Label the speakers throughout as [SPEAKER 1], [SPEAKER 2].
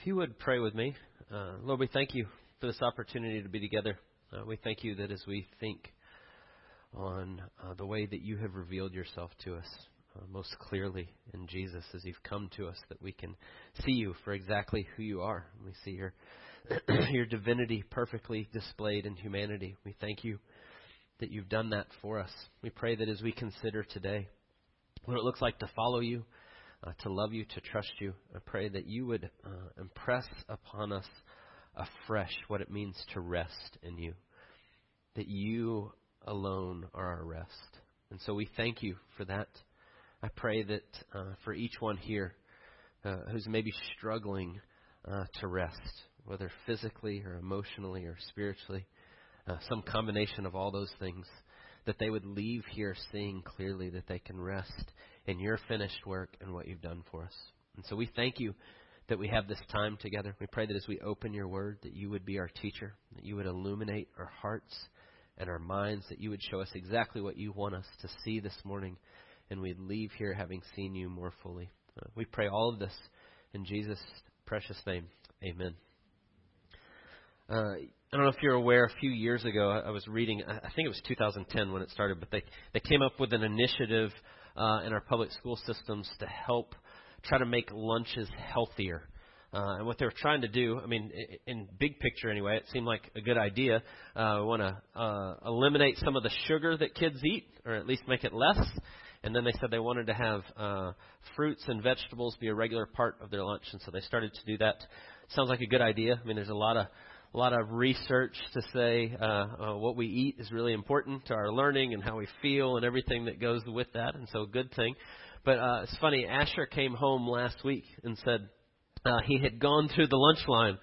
[SPEAKER 1] If you would pray with me, uh, Lord, we thank you for this opportunity to be together. Uh, we thank you that as we think on uh, the way that you have revealed yourself to us uh, most clearly in Jesus, as you've come to us, that we can see you for exactly who you are. We see your your divinity perfectly displayed in humanity. We thank you that you've done that for us. We pray that as we consider today what it looks like to follow you, uh, to love you, to trust you, I pray that you would uh, impress upon us afresh what it means to rest in you, that you alone are our rest. And so we thank you for that. I pray that uh, for each one here uh, who's maybe struggling uh, to rest, whether physically or emotionally or spiritually, uh, some combination of all those things, that they would leave here seeing clearly that they can rest in your finished work and what you've done for us. And so we thank you that we have this time together. We pray that as we open your word, that you would be our teacher, that you would illuminate our hearts and our minds, that you would show us exactly what you want us to see this morning, and we'd leave here having seen you more fully. Uh, we pray all of this in Jesus' precious name. Amen. Uh, I don't know if you're aware. A few years ago, I was reading. I think it was 2010 when it started, but they they came up with an initiative uh, in our public school systems to help try to make lunches healthier. Uh, and what they were trying to do, I mean, in big picture anyway, it seemed like a good idea. Uh, we want to uh, eliminate some of the sugar that kids eat, or at least make it less. And then they said they wanted to have uh, fruits and vegetables be a regular part of their lunch, and so they started to do that. Sounds like a good idea. I mean, there's a lot of a lot of research to say uh, uh, what we eat is really important to our learning and how we feel and everything that goes with that, and so a good thing. But uh, it's funny, Asher came home last week and said uh, he had gone through the lunch line,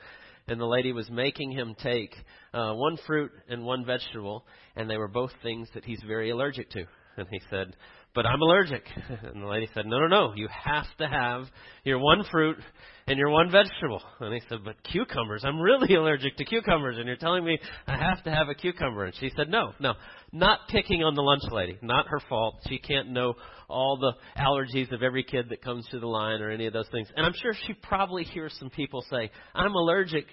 [SPEAKER 1] and the lady was making him take uh, one fruit and one vegetable, and they were both things that he's very allergic to. And he said, but I'm allergic. And the lady said, no, no, no, you have to have your one fruit and your one vegetable. And he said, but cucumbers, I'm really allergic to cucumbers, and you're telling me I have to have a cucumber. And she said, no, no, not picking on the lunch lady, not her fault. She can't know all the allergies of every kid that comes through the line or any of those things. And I'm sure she probably hears some people say, I'm allergic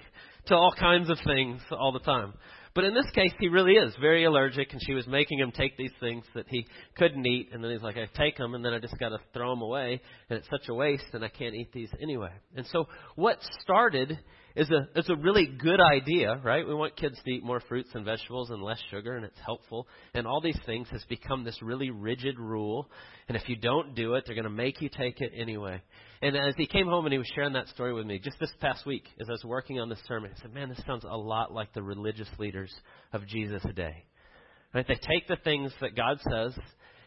[SPEAKER 1] to all kinds of things all the time. But in this case, he really is very allergic, and she was making him take these things that he couldn't eat, and then he's like, I take them, and then I just got to throw them away, and it's such a waste, and I can't eat these anyway. And so what started is a is a really good idea, right? We want kids to eat more fruits and vegetables and less sugar, and it's helpful. And all these things has become this really rigid rule, and if you don't do it, they're going to make you take it anyway. And as he came home and he was sharing that story with me just this past week, as I was working on this sermon, he said, "Man, this sounds a lot like the religious leaders of Jesus today." Right? They take the things that God says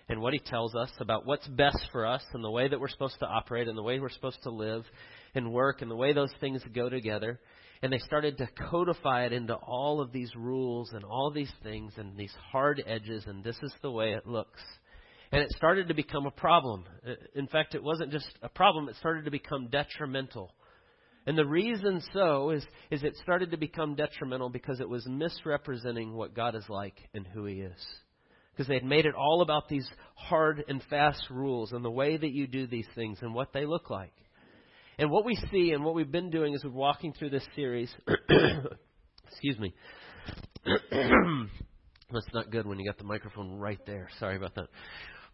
[SPEAKER 1] and what He tells us about what's best for us and the way that we're supposed to operate and the way we're supposed to live and work and the way those things go together. And they started to codify it into all of these rules and all these things and these hard edges, and this is the way it looks. And it started to become a problem. Uh, in fact, it wasn't just a problem, it started to become detrimental. And the reason so is, is it started to become detrimental because it was misrepresenting what God is like and who He is. Because they had made it all about these hard and fast rules and the way that you do these things and what they look like. And what we see and what we've been doing is we're walking through this series. excuse me. That's not good when you got the microphone right there. Sorry about that.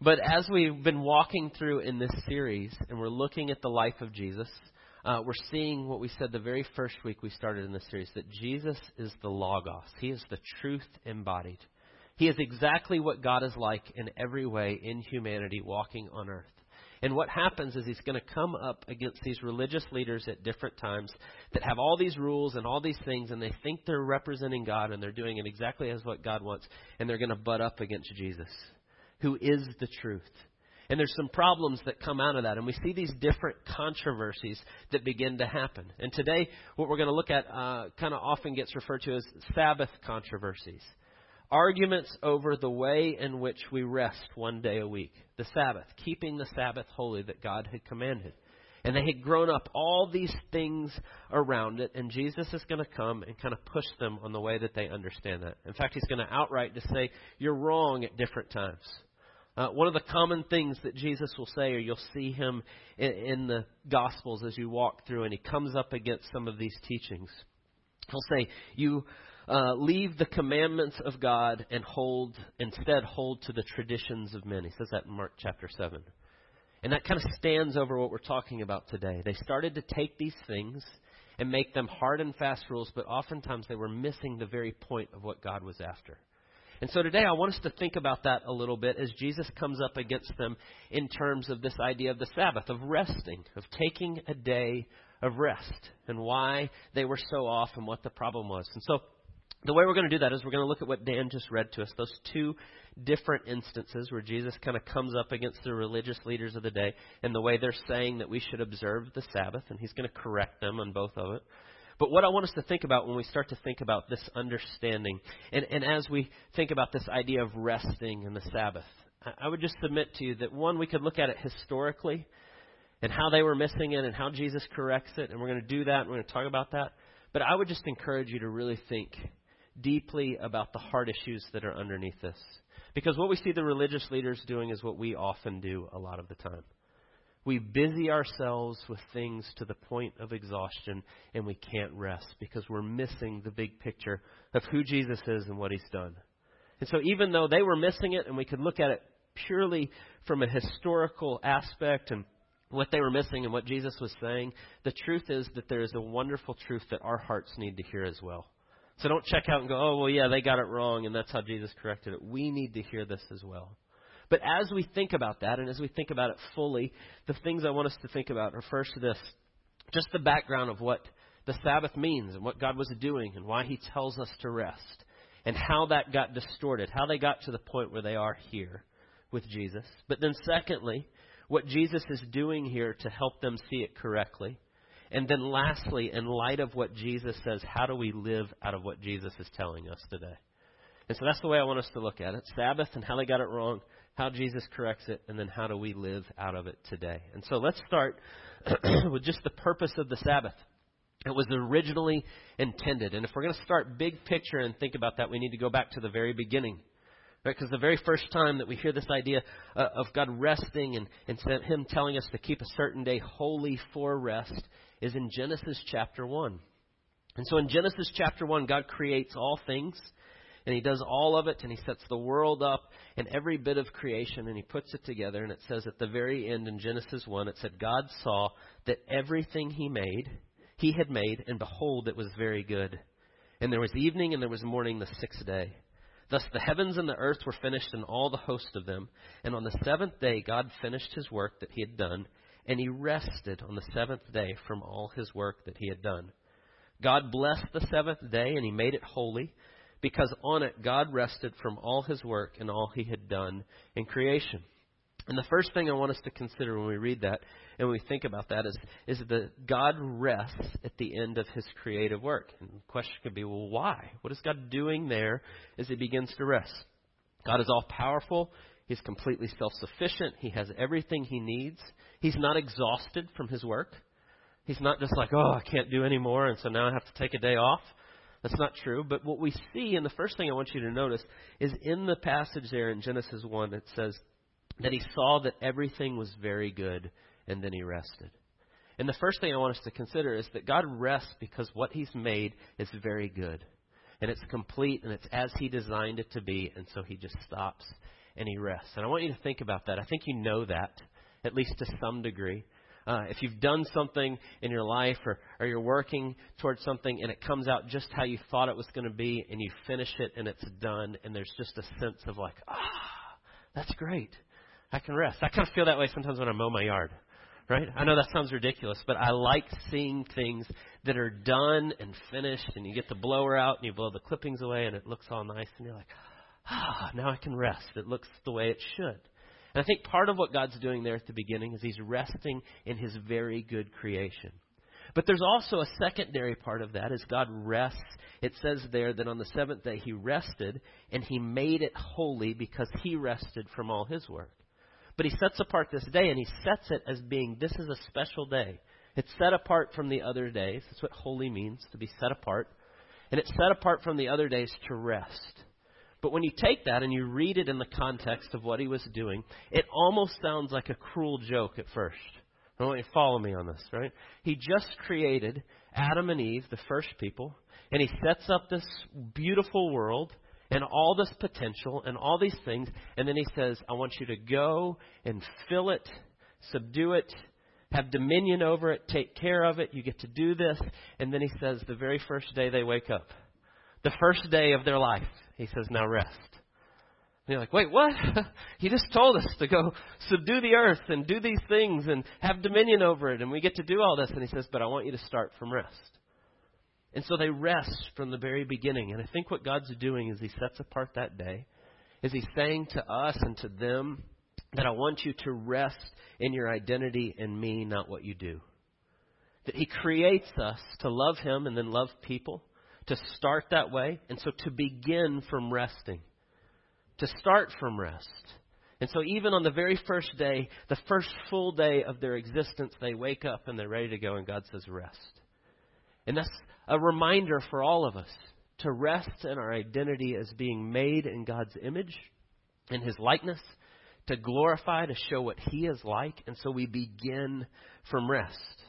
[SPEAKER 1] But as we've been walking through in this series and we're looking at the life of Jesus, uh, we're seeing what we said the very first week we started in this series that Jesus is the Logos. He is the truth embodied. He is exactly what God is like in every way in humanity walking on earth. And what happens is he's going to come up against these religious leaders at different times that have all these rules and all these things, and they think they're representing God and they're doing it exactly as what God wants, and they're going to butt up against Jesus, who is the truth. And there's some problems that come out of that. And we see these different controversies that begin to happen. And today, what we're going to look at uh, kind of often gets referred to as Sabbath controversies arguments over the way in which we rest one day a week, the Sabbath, keeping the Sabbath holy that God had commanded. And they had grown up all these things around it, and Jesus is going to come and kind of push them on the way that they understand that. In fact, he's going to outright to say, You're wrong at different times. Uh, one of the common things that Jesus will say, or you'll see him in, in the Gospels as you walk through, and he comes up against some of these teachings. He'll say, You uh, leave the commandments of God and hold, instead, hold to the traditions of men. He says that in Mark chapter 7. And that kind of stands over what we're talking about today. They started to take these things and make them hard and fast rules, but oftentimes they were missing the very point of what God was after. And so today I want us to think about that a little bit as Jesus comes up against them in terms of this idea of the Sabbath, of resting, of taking a day of rest, and why they were so off and what the problem was. And so the way we're going to do that is we're going to look at what Dan just read to us, those two different instances where Jesus kind of comes up against the religious leaders of the day and the way they're saying that we should observe the Sabbath, and he's going to correct them on both of it. But what I want us to think about when we start to think about this understanding, and, and as we think about this idea of resting in the Sabbath, I would just submit to you that one, we could look at it historically and how they were missing it and how Jesus corrects it, and we're going to do that, and we're going to talk about that. But I would just encourage you to really think deeply about the heart issues that are underneath this. Because what we see the religious leaders doing is what we often do a lot of the time. We busy ourselves with things to the point of exhaustion, and we can't rest because we're missing the big picture of who Jesus is and what he's done. And so, even though they were missing it, and we could look at it purely from a historical aspect and what they were missing and what Jesus was saying, the truth is that there is a wonderful truth that our hearts need to hear as well. So don't check out and go, oh, well, yeah, they got it wrong, and that's how Jesus corrected it. We need to hear this as well. But as we think about that, and as we think about it fully, the things I want us to think about are first this just the background of what the Sabbath means and what God was doing and why He tells us to rest and how that got distorted, how they got to the point where they are here with Jesus. But then, secondly, what Jesus is doing here to help them see it correctly. And then, lastly, in light of what Jesus says, how do we live out of what Jesus is telling us today? And so that's the way I want us to look at it Sabbath and how they got it wrong, how Jesus corrects it, and then how do we live out of it today. And so let's start with just the purpose of the Sabbath. It was originally intended. And if we're going to start big picture and think about that, we need to go back to the very beginning. Right? Because the very first time that we hear this idea uh, of God resting and, and Him telling us to keep a certain day holy for rest is in Genesis chapter 1. And so in Genesis chapter 1, God creates all things, and He does all of it, and He sets the world up and every bit of creation, and He puts it together. And it says at the very end in Genesis 1, it said, God saw that everything He made, He had made, and behold, it was very good. And there was evening and there was morning the sixth day. Thus the heavens and the earth were finished and all the host of them. And on the seventh day God finished his work that he had done, and he rested on the seventh day from all his work that he had done. God blessed the seventh day, and he made it holy, because on it God rested from all his work and all he had done in creation. And the first thing I want us to consider when we read that and we think about that is, is that God rests at the end of his creative work. And the question could be, well, why? What is God doing there as he begins to rest? God is all powerful. He's completely self sufficient. He has everything he needs. He's not exhausted from his work. He's not just like, oh, I can't do any more, and so now I have to take a day off. That's not true. But what we see, and the first thing I want you to notice, is in the passage there in Genesis 1, it says that he saw that everything was very good, and then he rested. And the first thing I want us to consider is that God rests because what he's made is very good. And it's complete, and it's as he designed it to be, and so he just stops and he rests. And I want you to think about that. I think you know that, at least to some degree. Uh, if you've done something in your life or, or you're working towards something and it comes out just how you thought it was going to be and you finish it and it's done and there's just a sense of like, ah, that's great. I can rest. I kind of feel that way sometimes when I mow my yard. Right? I know that sounds ridiculous, but I like seeing things that are done and finished and you get the blower out and you blow the clippings away and it looks all nice and you're like, ah, now I can rest. It looks the way it should. And I think part of what God's doing there at the beginning is He's resting in His very good creation. But there's also a secondary part of that as God rests. It says there that on the seventh day He rested and He made it holy because He rested from all His work. But He sets apart this day and He sets it as being this is a special day. It's set apart from the other days. That's what holy means, to be set apart. And it's set apart from the other days to rest. But when you take that and you read it in the context of what he was doing, it almost sounds like a cruel joke at first. I want you to follow me on this, right? He just created Adam and Eve, the first people, and he sets up this beautiful world and all this potential and all these things, and then he says, I want you to go and fill it, subdue it, have dominion over it, take care of it, you get to do this, and then he says, the very first day they wake up, the first day of their life, he says, now rest. And you're like, wait, what? he just told us to go subdue the earth and do these things and have dominion over it, and we get to do all this. And he says, but I want you to start from rest. And so they rest from the very beginning. And I think what God's doing is He sets apart that day, is He's saying to us and to them that I want you to rest in your identity in me, not what you do. That He creates us to love Him and then love people, to start that way, and so to begin from resting, to start from rest. And so, even on the very first day, the first full day of their existence, they wake up and they're ready to go, and God says, Rest. And that's a reminder for all of us to rest in our identity as being made in God's image, in His likeness, to glorify, to show what He is like, and so we begin from rest.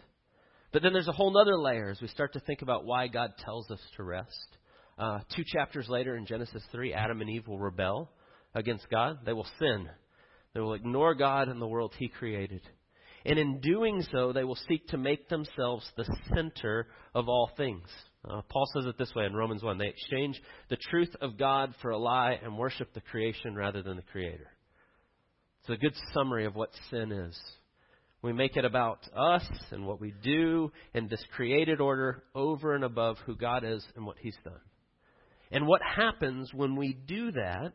[SPEAKER 1] But then there's a whole other layer as we start to think about why God tells us to rest. Uh, two chapters later in Genesis 3, Adam and Eve will rebel against God. They will sin. They will ignore God and the world He created. And in doing so, they will seek to make themselves the center of all things. Uh, Paul says it this way in Romans 1 they exchange the truth of God for a lie and worship the creation rather than the Creator. It's a good summary of what sin is. We make it about us and what we do in this created order over and above who God is and what He's done. And what happens when we do that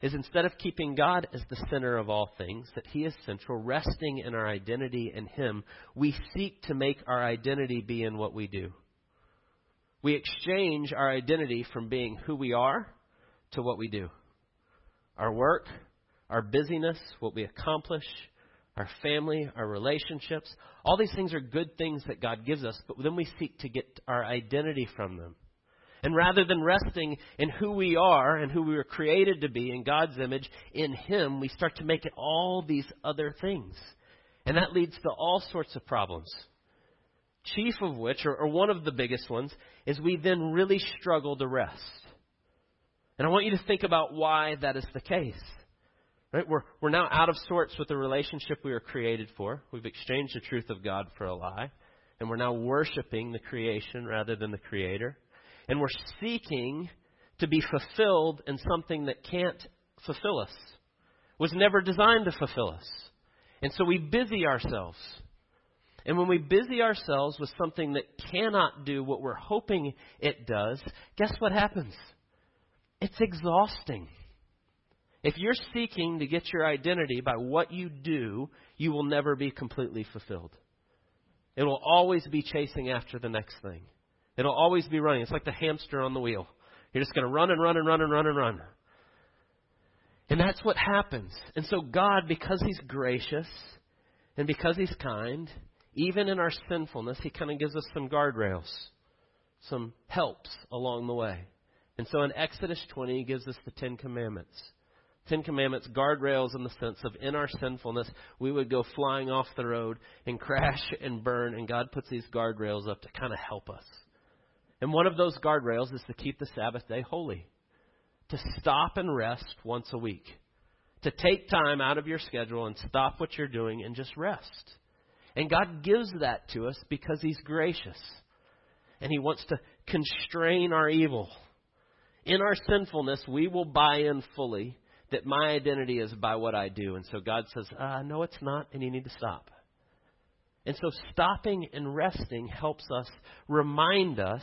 [SPEAKER 1] is instead of keeping God as the center of all things, that He is central, resting in our identity in Him, we seek to make our identity be in what we do. We exchange our identity from being who we are to what we do. Our work, our busyness, what we accomplish, our family, our relationships, all these things are good things that God gives us, but then we seek to get our identity from them. And rather than resting in who we are and who we were created to be in God's image, in Him, we start to make it all these other things. And that leads to all sorts of problems. Chief of which, or, or one of the biggest ones, is we then really struggle to rest. And I want you to think about why that is the case. Right? We're, we're now out of sorts with the relationship we were created for. We've exchanged the truth of God for a lie. And we're now worshiping the creation rather than the Creator and we're seeking to be fulfilled in something that can't fulfill us, was never designed to fulfill us. And so we busy ourselves. And when we busy ourselves with something that cannot do what we're hoping it does, guess what happens? It's exhausting. If you're seeking to get your identity by what you do, you will never be completely fulfilled. It will always be chasing after the next thing. It'll always be running. It's like the hamster on the wheel. You're just going to run and run and run and run and run. And that's what happens. And so, God, because He's gracious and because He's kind, even in our sinfulness, He kind of gives us some guardrails, some helps along the way. And so in Exodus 20, He gives us the Ten Commandments. Ten Commandments, guardrails in the sense of in our sinfulness, we would go flying off the road and crash and burn, and God puts these guardrails up to kind of help us. And one of those guardrails is to keep the Sabbath day holy, to stop and rest once a week, to take time out of your schedule and stop what you're doing and just rest. And God gives that to us because He's gracious. And He wants to constrain our evil. In our sinfulness, we will buy in fully that my identity is by what I do. And so God says, uh, no, it's not, and you need to stop. And so stopping and resting helps us remind us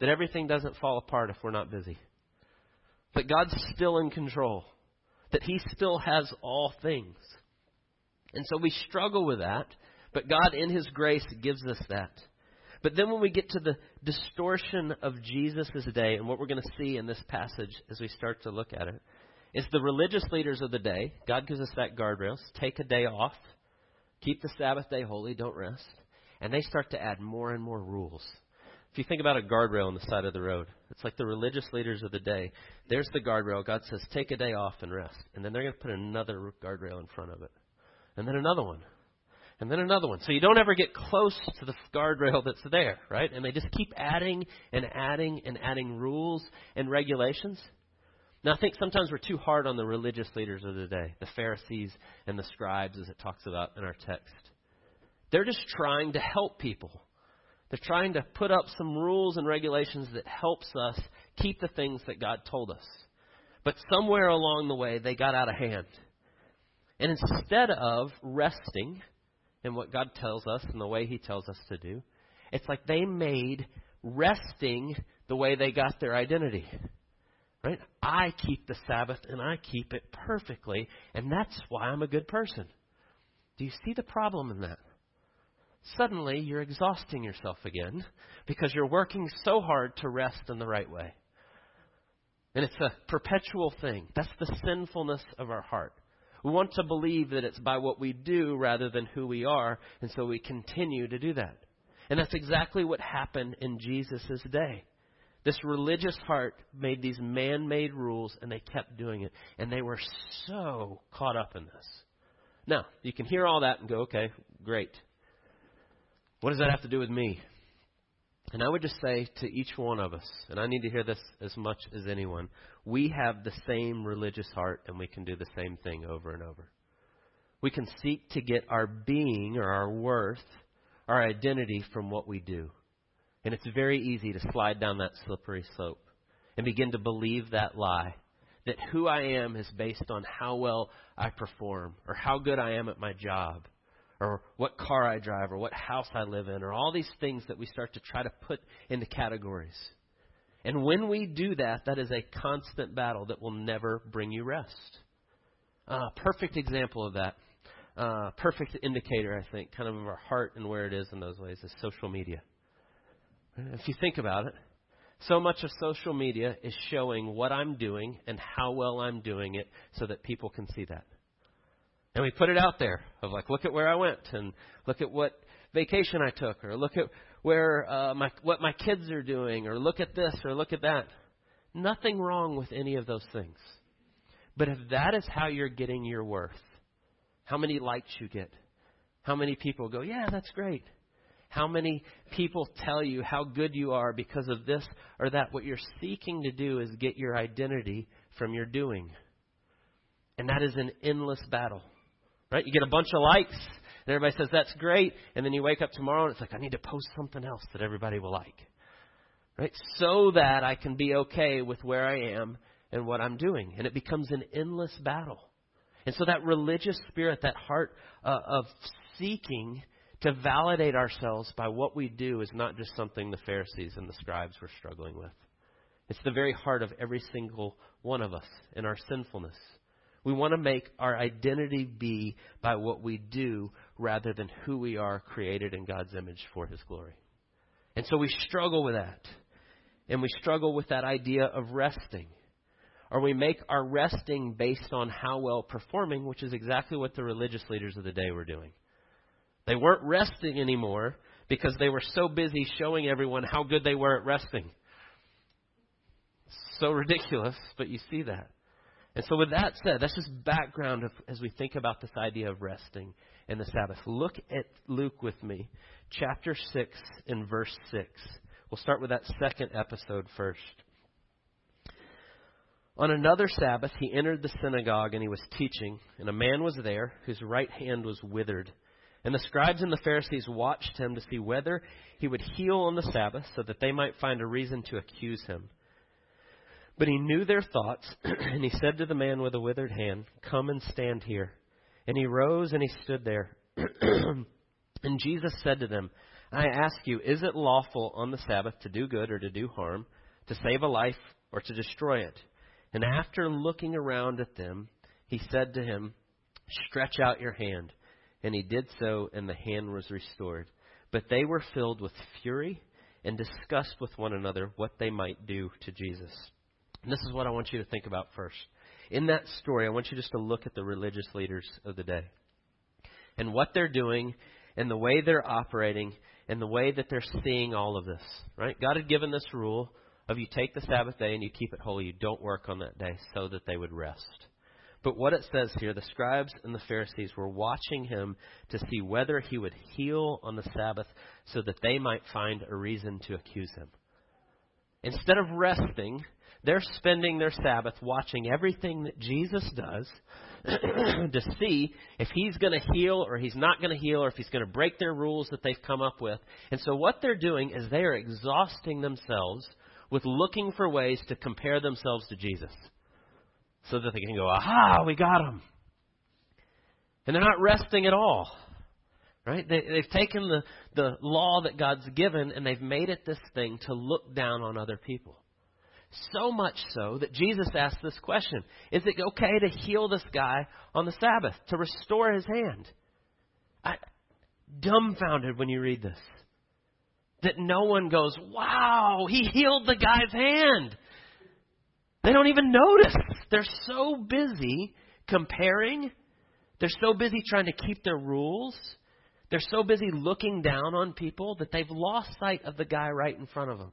[SPEAKER 1] that everything doesn't fall apart if we're not busy. That God's still in control. That He still has all things. And so we struggle with that, but God in His grace gives us that. But then when we get to the distortion of Jesus' day, and what we're going to see in this passage as we start to look at it, is the religious leaders of the day, God gives us that guardrails, take a day off Keep the Sabbath day holy, don't rest. And they start to add more and more rules. If you think about a guardrail on the side of the road, it's like the religious leaders of the day. There's the guardrail. God says, take a day off and rest. And then they're going to put another guardrail in front of it. And then another one. And then another one. So you don't ever get close to the guardrail that's there, right? And they just keep adding and adding and adding rules and regulations. Now, I think sometimes we're too hard on the religious leaders of the day, the Pharisees and the scribes, as it talks about in our text. They're just trying to help people. They're trying to put up some rules and regulations that helps us keep the things that God told us. But somewhere along the way, they got out of hand. And instead of resting in what God tells us and the way He tells us to do, it's like they made resting the way they got their identity. Right? I keep the Sabbath and I keep it perfectly, and that's why I'm a good person. Do you see the problem in that? Suddenly, you're exhausting yourself again because you're working so hard to rest in the right way. And it's a perpetual thing. That's the sinfulness of our heart. We want to believe that it's by what we do rather than who we are, and so we continue to do that. And that's exactly what happened in Jesus' day. This religious heart made these man made rules and they kept doing it. And they were so caught up in this. Now, you can hear all that and go, okay, great. What does that have to do with me? And I would just say to each one of us, and I need to hear this as much as anyone, we have the same religious heart and we can do the same thing over and over. We can seek to get our being or our worth, our identity from what we do. And it's very easy to slide down that slippery slope and begin to believe that lie that who I am is based on how well I perform or how good I am at my job or what car I drive or what house I live in or all these things that we start to try to put into categories. And when we do that, that is a constant battle that will never bring you rest. A uh, perfect example of that, uh, perfect indicator, I think, kind of of our heart and where it is in those ways, is social media. If you think about it, so much of social media is showing what I'm doing and how well I'm doing it so that people can see that. And we put it out there of like, look at where I went and look at what vacation I took or look at where uh, my what my kids are doing or look at this or look at that. Nothing wrong with any of those things. But if that is how you're getting your worth, how many likes you get, how many people go, yeah, that's great. How many people tell you how good you are because of this or that? What you're seeking to do is get your identity from your doing. And that is an endless battle. Right? You get a bunch of likes, and everybody says, that's great. And then you wake up tomorrow, and it's like, I need to post something else that everybody will like. Right? So that I can be okay with where I am and what I'm doing. And it becomes an endless battle. And so that religious spirit, that heart uh, of seeking to validate ourselves by what we do is not just something the Pharisees and the scribes were struggling with. It's the very heart of every single one of us in our sinfulness. We want to make our identity be by what we do rather than who we are created in God's image for His glory. And so we struggle with that. And we struggle with that idea of resting. Or we make our resting based on how well performing, which is exactly what the religious leaders of the day were doing. They weren't resting anymore because they were so busy showing everyone how good they were at resting. So ridiculous, but you see that. And so, with that said, that's just background of, as we think about this idea of resting and the Sabbath. Look at Luke with me, chapter 6 and verse 6. We'll start with that second episode first. On another Sabbath, he entered the synagogue and he was teaching, and a man was there whose right hand was withered. And the scribes and the Pharisees watched him to see whether he would heal on the Sabbath so that they might find a reason to accuse him. But he knew their thoughts, and he said to the man with the withered hand, Come and stand here. And he rose and he stood there. and Jesus said to them, I ask you, is it lawful on the Sabbath to do good or to do harm, to save a life or to destroy it? And after looking around at them, he said to him, Stretch out your hand. And he did so, and the hand was restored. But they were filled with fury and discussed with one another what they might do to Jesus. And this is what I want you to think about first. In that story, I want you just to look at the religious leaders of the day and what they're doing and the way they're operating and the way that they're seeing all of this, right? God had given this rule of you take the Sabbath day and you keep it holy. You don't work on that day so that they would rest. But what it says here, the scribes and the Pharisees were watching him to see whether he would heal on the Sabbath so that they might find a reason to accuse him. Instead of resting, they're spending their Sabbath watching everything that Jesus does to see if he's going to heal or he's not going to heal or if he's going to break their rules that they've come up with. And so what they're doing is they are exhausting themselves with looking for ways to compare themselves to Jesus so that they can go, aha, we got him. And they're not resting at all. Right? They, they've taken the, the law that God's given and they've made it this thing to look down on other people. So much so that Jesus asked this question Is it okay to heal this guy on the Sabbath, to restore his hand? I, dumbfounded when you read this. That no one goes, Wow, he healed the guy's hand. They don't even notice. They're so busy comparing. They're so busy trying to keep their rules. They're so busy looking down on people that they've lost sight of the guy right in front of them.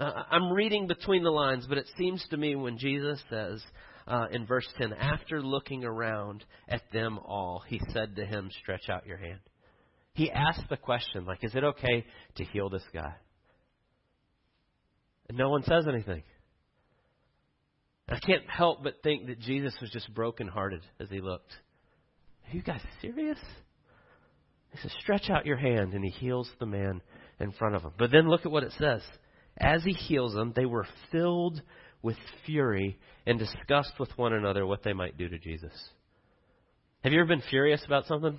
[SPEAKER 1] Uh, I'm reading between the lines, but it seems to me when Jesus says uh, in verse 10, after looking around at them all, he said to him, Stretch out your hand. He asked the question, like, is it okay to heal this guy? And no one says anything. I can't help but think that Jesus was just brokenhearted as he looked. Are you guys serious? He says, Stretch out your hand, and he heals the man in front of him. But then look at what it says. As he heals them, they were filled with fury and discussed with one another what they might do to Jesus. Have you ever been furious about something?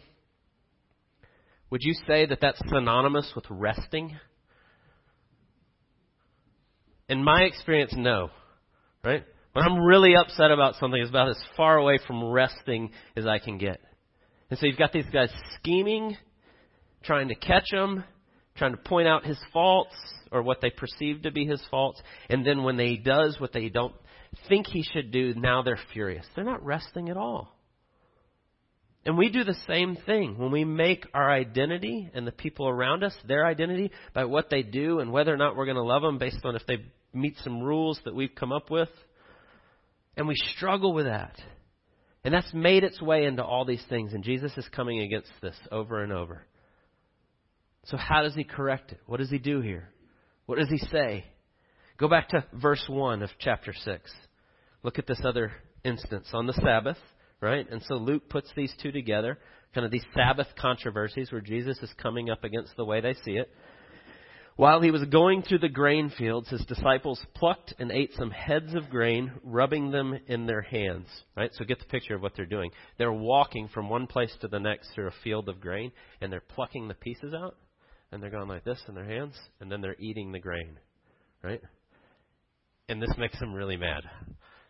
[SPEAKER 1] Would you say that that's synonymous with resting? In my experience, no. Right? When I'm really upset about something, it's about as far away from resting as I can get. And so you've got these guys scheming, trying to catch him, trying to point out his faults or what they perceive to be his faults. And then when he does what they don't think he should do, now they're furious. They're not resting at all. And we do the same thing when we make our identity and the people around us their identity by what they do and whether or not we're going to love them based on if they meet some rules that we've come up with. And we struggle with that. And that's made its way into all these things. And Jesus is coming against this over and over. So, how does he correct it? What does he do here? What does he say? Go back to verse 1 of chapter 6. Look at this other instance on the Sabbath, right? And so Luke puts these two together, kind of these Sabbath controversies where Jesus is coming up against the way they see it. While he was going through the grain fields, his disciples plucked and ate some heads of grain, rubbing them in their hands. Right? So get the picture of what they're doing. They're walking from one place to the next through a field of grain, and they're plucking the pieces out, and they're going like this in their hands, and then they're eating the grain. Right? And this makes them really mad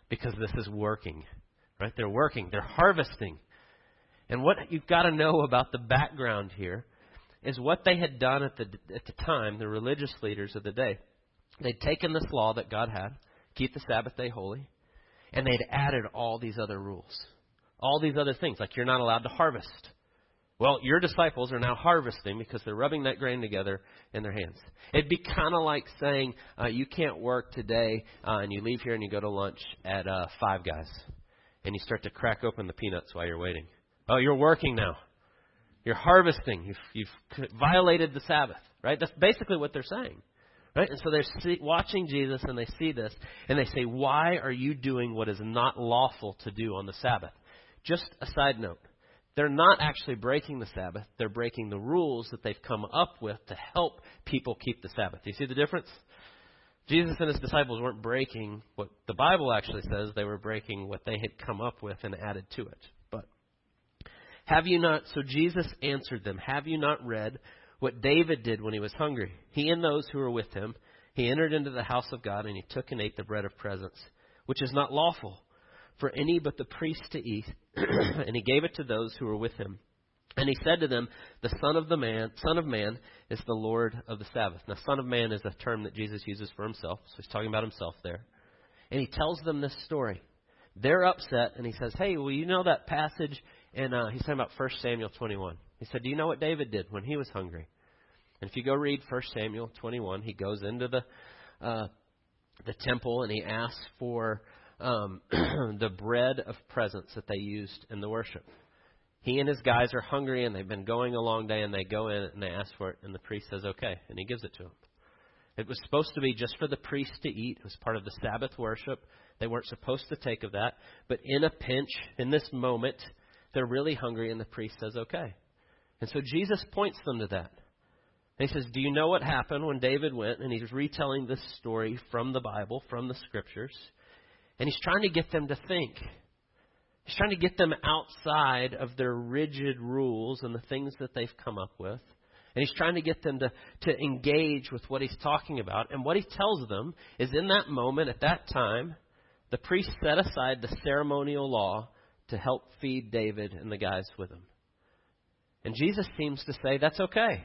[SPEAKER 1] because this is working. Right? They're working. They're harvesting. And what you've got to know about the background here is what they had done at the, at the time, the religious leaders of the day. They'd taken this law that God had, keep the Sabbath day holy, and they'd added all these other rules. All these other things, like you're not allowed to harvest. Well, your disciples are now harvesting because they're rubbing that grain together in their hands. It'd be kind of like saying uh, you can't work today uh, and you leave here and you go to lunch at uh, Five Guys and you start to crack open the peanuts while you're waiting. Oh, you're working now. You're harvesting. You've, you've violated the Sabbath, right? That's basically what they're saying. Right? And so they're see, watching Jesus and they see this and they say, Why are you doing what is not lawful to do on the Sabbath? Just a side note. They're not actually breaking the Sabbath. They're breaking the rules that they've come up with to help people keep the Sabbath. Do you see the difference? Jesus and his disciples weren't breaking what the Bible actually says. They were breaking what they had come up with and added to it. Have you not, so Jesus answered them, Have you not read what David did when he was hungry? He and those who were with him, he entered into the house of God, and he took and ate the bread of presence, which is not lawful for any but the priest to eat, and he gave it to those who were with him. And he said to them, The Son of the Man, Son of Man, is the Lord of the Sabbath. Now, Son of Man is a term that Jesus uses for himself, so he's talking about himself there. And he tells them this story. They're upset, and he says, Hey, well, you know that passage and uh, he's talking about 1 Samuel 21. He said, Do you know what David did when he was hungry? And if you go read 1 Samuel 21, he goes into the uh, the temple and he asks for um, the bread of presence that they used in the worship. He and his guys are hungry and they've been going a long day and they go in and they ask for it and the priest says okay and he gives it to them. It was supposed to be just for the priest to eat. It was part of the Sabbath worship. They weren't supposed to take of that. But in a pinch, in this moment, they're really hungry and the priest says okay. And so Jesus points them to that. He says, Do you know what happened when David went? And he's retelling this story from the Bible, from the scriptures. And he's trying to get them to think. He's trying to get them outside of their rigid rules and the things that they've come up with. And he's trying to get them to, to engage with what he's talking about. And what he tells them is in that moment, at that time, the priest set aside the ceremonial law to help feed David and the guys with him. And Jesus seems to say that's okay.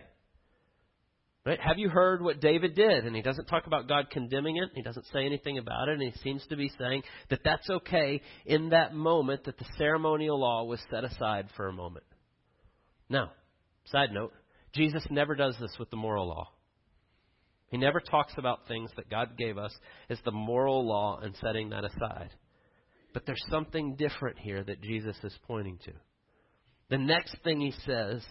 [SPEAKER 1] Right? Have you heard what David did? And he doesn't talk about God condemning it. He doesn't say anything about it. And he seems to be saying that that's okay in that moment that the ceremonial law was set aside for a moment. Now, side note, Jesus never does this with the moral law. He never talks about things that God gave us as the moral law and setting that aside. But there's something different here that Jesus is pointing to. The next thing he says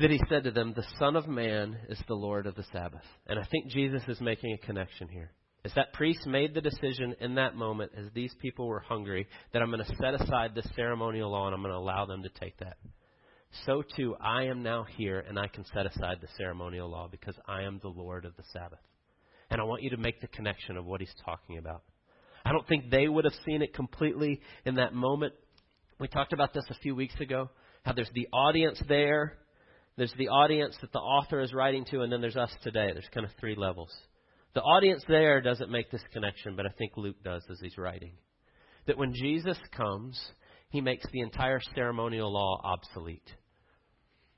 [SPEAKER 1] that he said to them, The Son of Man is the Lord of the Sabbath. And I think Jesus is making a connection here. Is that priest made the decision in that moment, as these people were hungry, that I'm going to set aside the ceremonial law and I'm going to allow them to take that. So too, I am now here and I can set aside the ceremonial law because I am the Lord of the Sabbath. And I want you to make the connection of what he's talking about. I don't think they would have seen it completely in that moment. We talked about this a few weeks ago, how there's the audience there there's the audience that the author is writing to, and then there's us today. There's kind of three levels. The audience there doesn't make this connection, but I think Luke does as he's writing. That when Jesus comes, he makes the entire ceremonial law obsolete.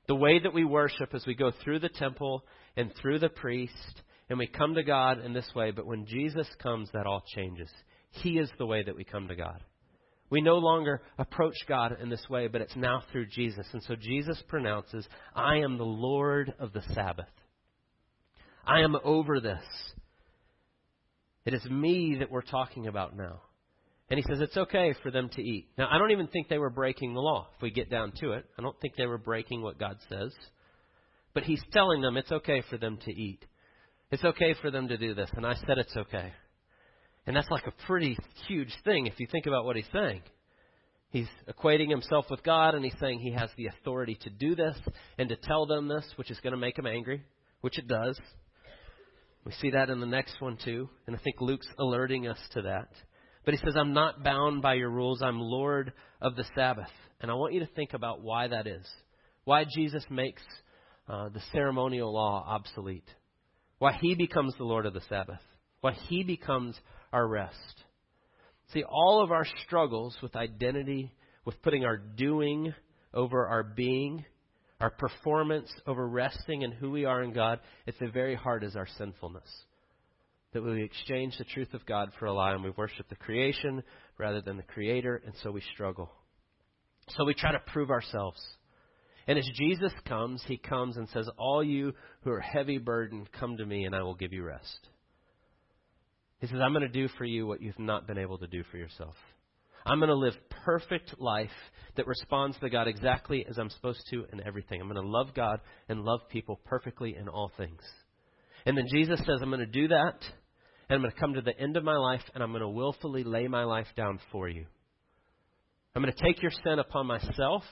[SPEAKER 1] The way that we worship as we go through the temple and through the priest, and we come to God in this way, but when Jesus comes, that all changes. He is the way that we come to God. We no longer approach God in this way, but it's now through Jesus. And so Jesus pronounces, I am the Lord of the Sabbath. I am over this. It is me that we're talking about now. And he says it's okay for them to eat. Now, I don't even think they were breaking the law, if we get down to it. I don't think they were breaking what God says. But he's telling them it's okay for them to eat. It's okay for them to do this. And I said it's okay. And that's like a pretty huge thing if you think about what he's saying. He's equating himself with God, and he's saying he has the authority to do this and to tell them this, which is going to make him angry, which it does. We see that in the next one, too. And I think Luke's alerting us to that. But he says, I'm not bound by your rules. I'm Lord of the Sabbath. And I want you to think about why that is. Why Jesus makes uh, the ceremonial law obsolete. Why he becomes the Lord of the Sabbath. Why he becomes our rest. See, all of our struggles with identity, with putting our doing over our being, our performance over resting in who we are in God, at the very heart is our sinfulness. That we exchange the truth of God for a lie and we worship the creation rather than the Creator, and so we struggle. So we try to prove ourselves. And as Jesus comes, he comes and says, All you who are heavy burdened, come to me and I will give you rest. He says, I'm going to do for you what you've not been able to do for yourself. I'm going to live perfect life that responds to God exactly as I'm supposed to in everything. I'm going to love God and love people perfectly in all things. And then Jesus says, I'm going to do that, and I'm going to come to the end of my life, and I'm going to willfully lay my life down for you. I'm going to take your sin upon myself,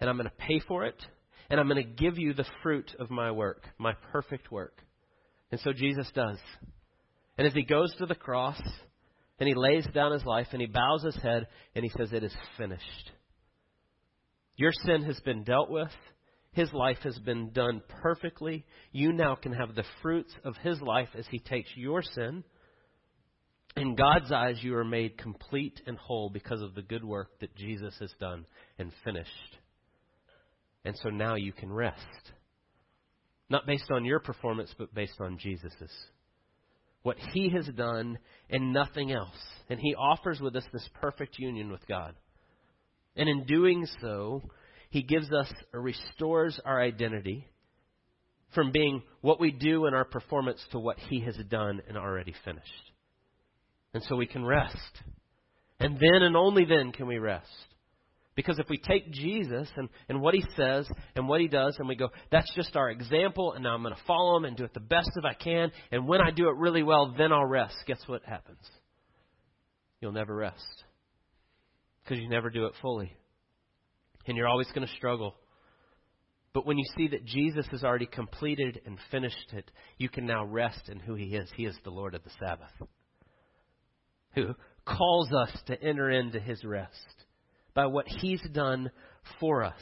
[SPEAKER 1] and I'm going to pay for it, and I'm going to give you the fruit of my work, my perfect work. And so Jesus does. And as he goes to the cross and he lays down his life and he bows his head and he says, It is finished. Your sin has been dealt with. His life has been done perfectly. You now can have the fruits of his life as he takes your sin. In God's eyes, you are made complete and whole because of the good work that Jesus has done and finished. And so now you can rest. Not based on your performance, but based on Jesus's what He has done and nothing else. And He offers with us this perfect union with God. And in doing so, He gives us or restores our identity. from being what we do in our performance to what He has done and already finished. And so we can rest. And then and only then can we rest. Because if we take Jesus and, and what he says and what he does and we go, that's just our example, and now I'm going to follow him and do it the best that I can, and when I do it really well, then I'll rest. Guess what happens? You'll never rest. Because you never do it fully. And you're always going to struggle. But when you see that Jesus has already completed and finished it, you can now rest in who he is. He is the Lord of the Sabbath, who calls us to enter into his rest by what He's done for us.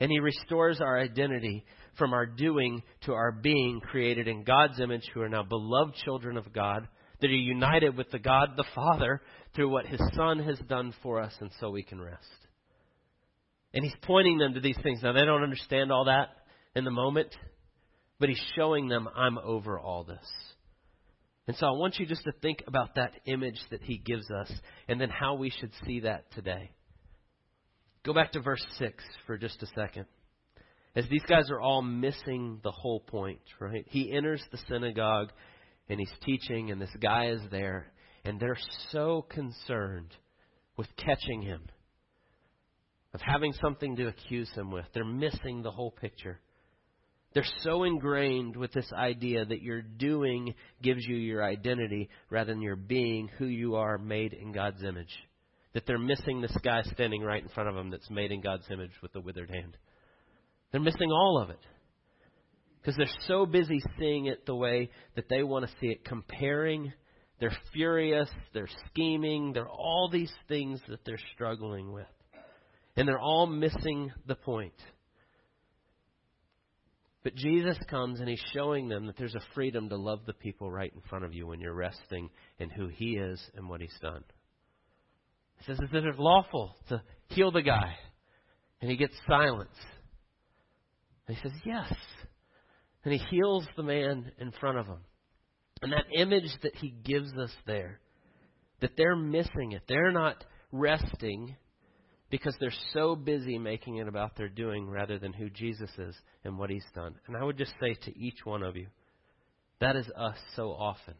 [SPEAKER 1] And He restores our identity from our doing to our being created in God's image, who are now beloved children of God, that are united with the God the Father through what His Son has done for us, and so we can rest. And He's pointing them to these things. Now, they don't understand all that in the moment, but He's showing them, I'm over all this. And so I want you just to think about that image that He gives us and then how we should see that today. Go back to verse 6 for just a second. As these guys are all missing the whole point, right? He enters the synagogue and he's teaching, and this guy is there, and they're so concerned with catching him, of having something to accuse him with. They're missing the whole picture. They're so ingrained with this idea that your doing gives you your identity rather than your being who you are made in God's image that they're missing this guy standing right in front of them that's made in God's image with the withered hand. They're missing all of it. Because they're so busy seeing it the way that they want to see it, comparing. They're furious, they're scheming, they're all these things that they're struggling with. And they're all missing the point. But Jesus comes and he's showing them that there's a freedom to love the people right in front of you when you're resting in who he is and what he's done. He says, Is it lawful to heal the guy? And he gets silence. And he says, Yes. And he heals the man in front of him. And that image that he gives us there, that they're missing it. They're not resting because they're so busy making it about their doing rather than who Jesus is and what he's done. And I would just say to each one of you, that is us so often.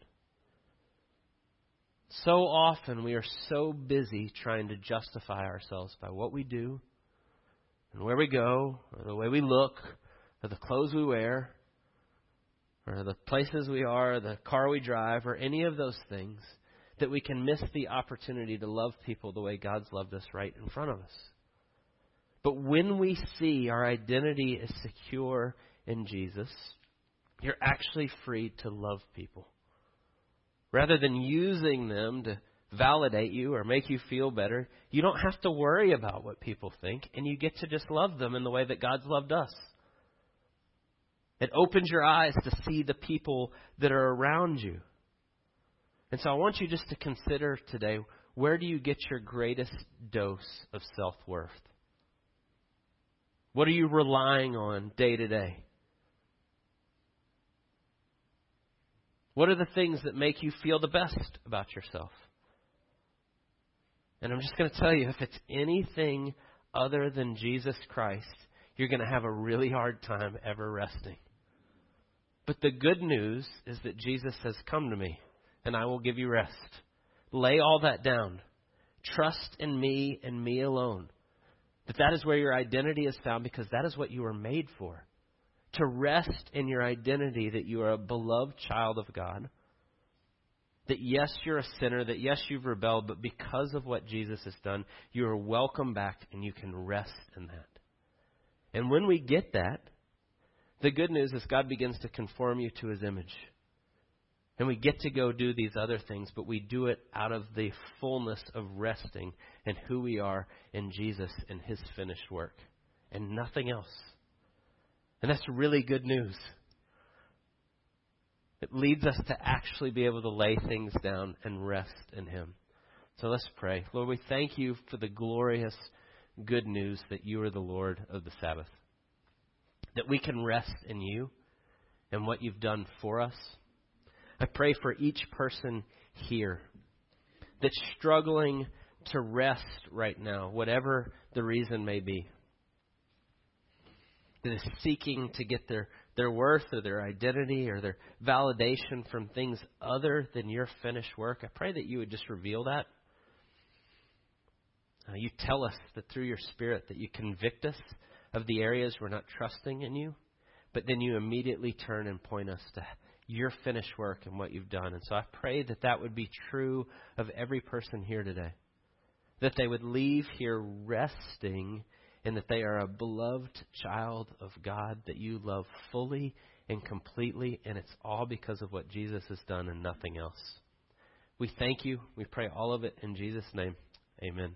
[SPEAKER 1] So often we are so busy trying to justify ourselves by what we do and where we go, or the way we look, or the clothes we wear, or the places we are, or the car we drive, or any of those things, that we can miss the opportunity to love people the way God's loved us right in front of us. But when we see our identity is secure in Jesus, you're actually free to love people. Rather than using them to validate you or make you feel better, you don't have to worry about what people think, and you get to just love them in the way that God's loved us. It opens your eyes to see the people that are around you. And so I want you just to consider today where do you get your greatest dose of self worth? What are you relying on day to day? What are the things that make you feel the best about yourself? And I'm just going to tell you if it's anything other than Jesus Christ, you're going to have a really hard time ever resting. But the good news is that Jesus says, Come to me, and I will give you rest. Lay all that down. Trust in me and me alone. That that is where your identity is found because that is what you were made for to rest in your identity that you are a beloved child of God. That yes, you're a sinner, that yes, you've rebelled, but because of what Jesus has done, you are welcome back and you can rest in that. And when we get that, the good news is God begins to conform you to his image. And we get to go do these other things, but we do it out of the fullness of resting in who we are in Jesus and his finished work, and nothing else. And that's really good news. It leads us to actually be able to lay things down and rest in Him. So let's pray. Lord, we thank you for the glorious good news that you are the Lord of the Sabbath. That we can rest in you and what you've done for us. I pray for each person here that's struggling to rest right now, whatever the reason may be that is seeking to get their their worth or their identity or their validation from things other than your finished work. I pray that you would just reveal that. Uh, you tell us that through your Spirit that you convict us of the areas we're not trusting in you, but then you immediately turn and point us to your finished work and what you've done. And so I pray that that would be true of every person here today. That they would leave here resting and that they are a beloved child of God that you love fully and completely, and it's all because of what Jesus has done and nothing else. We thank you. We pray all of it in Jesus' name. Amen.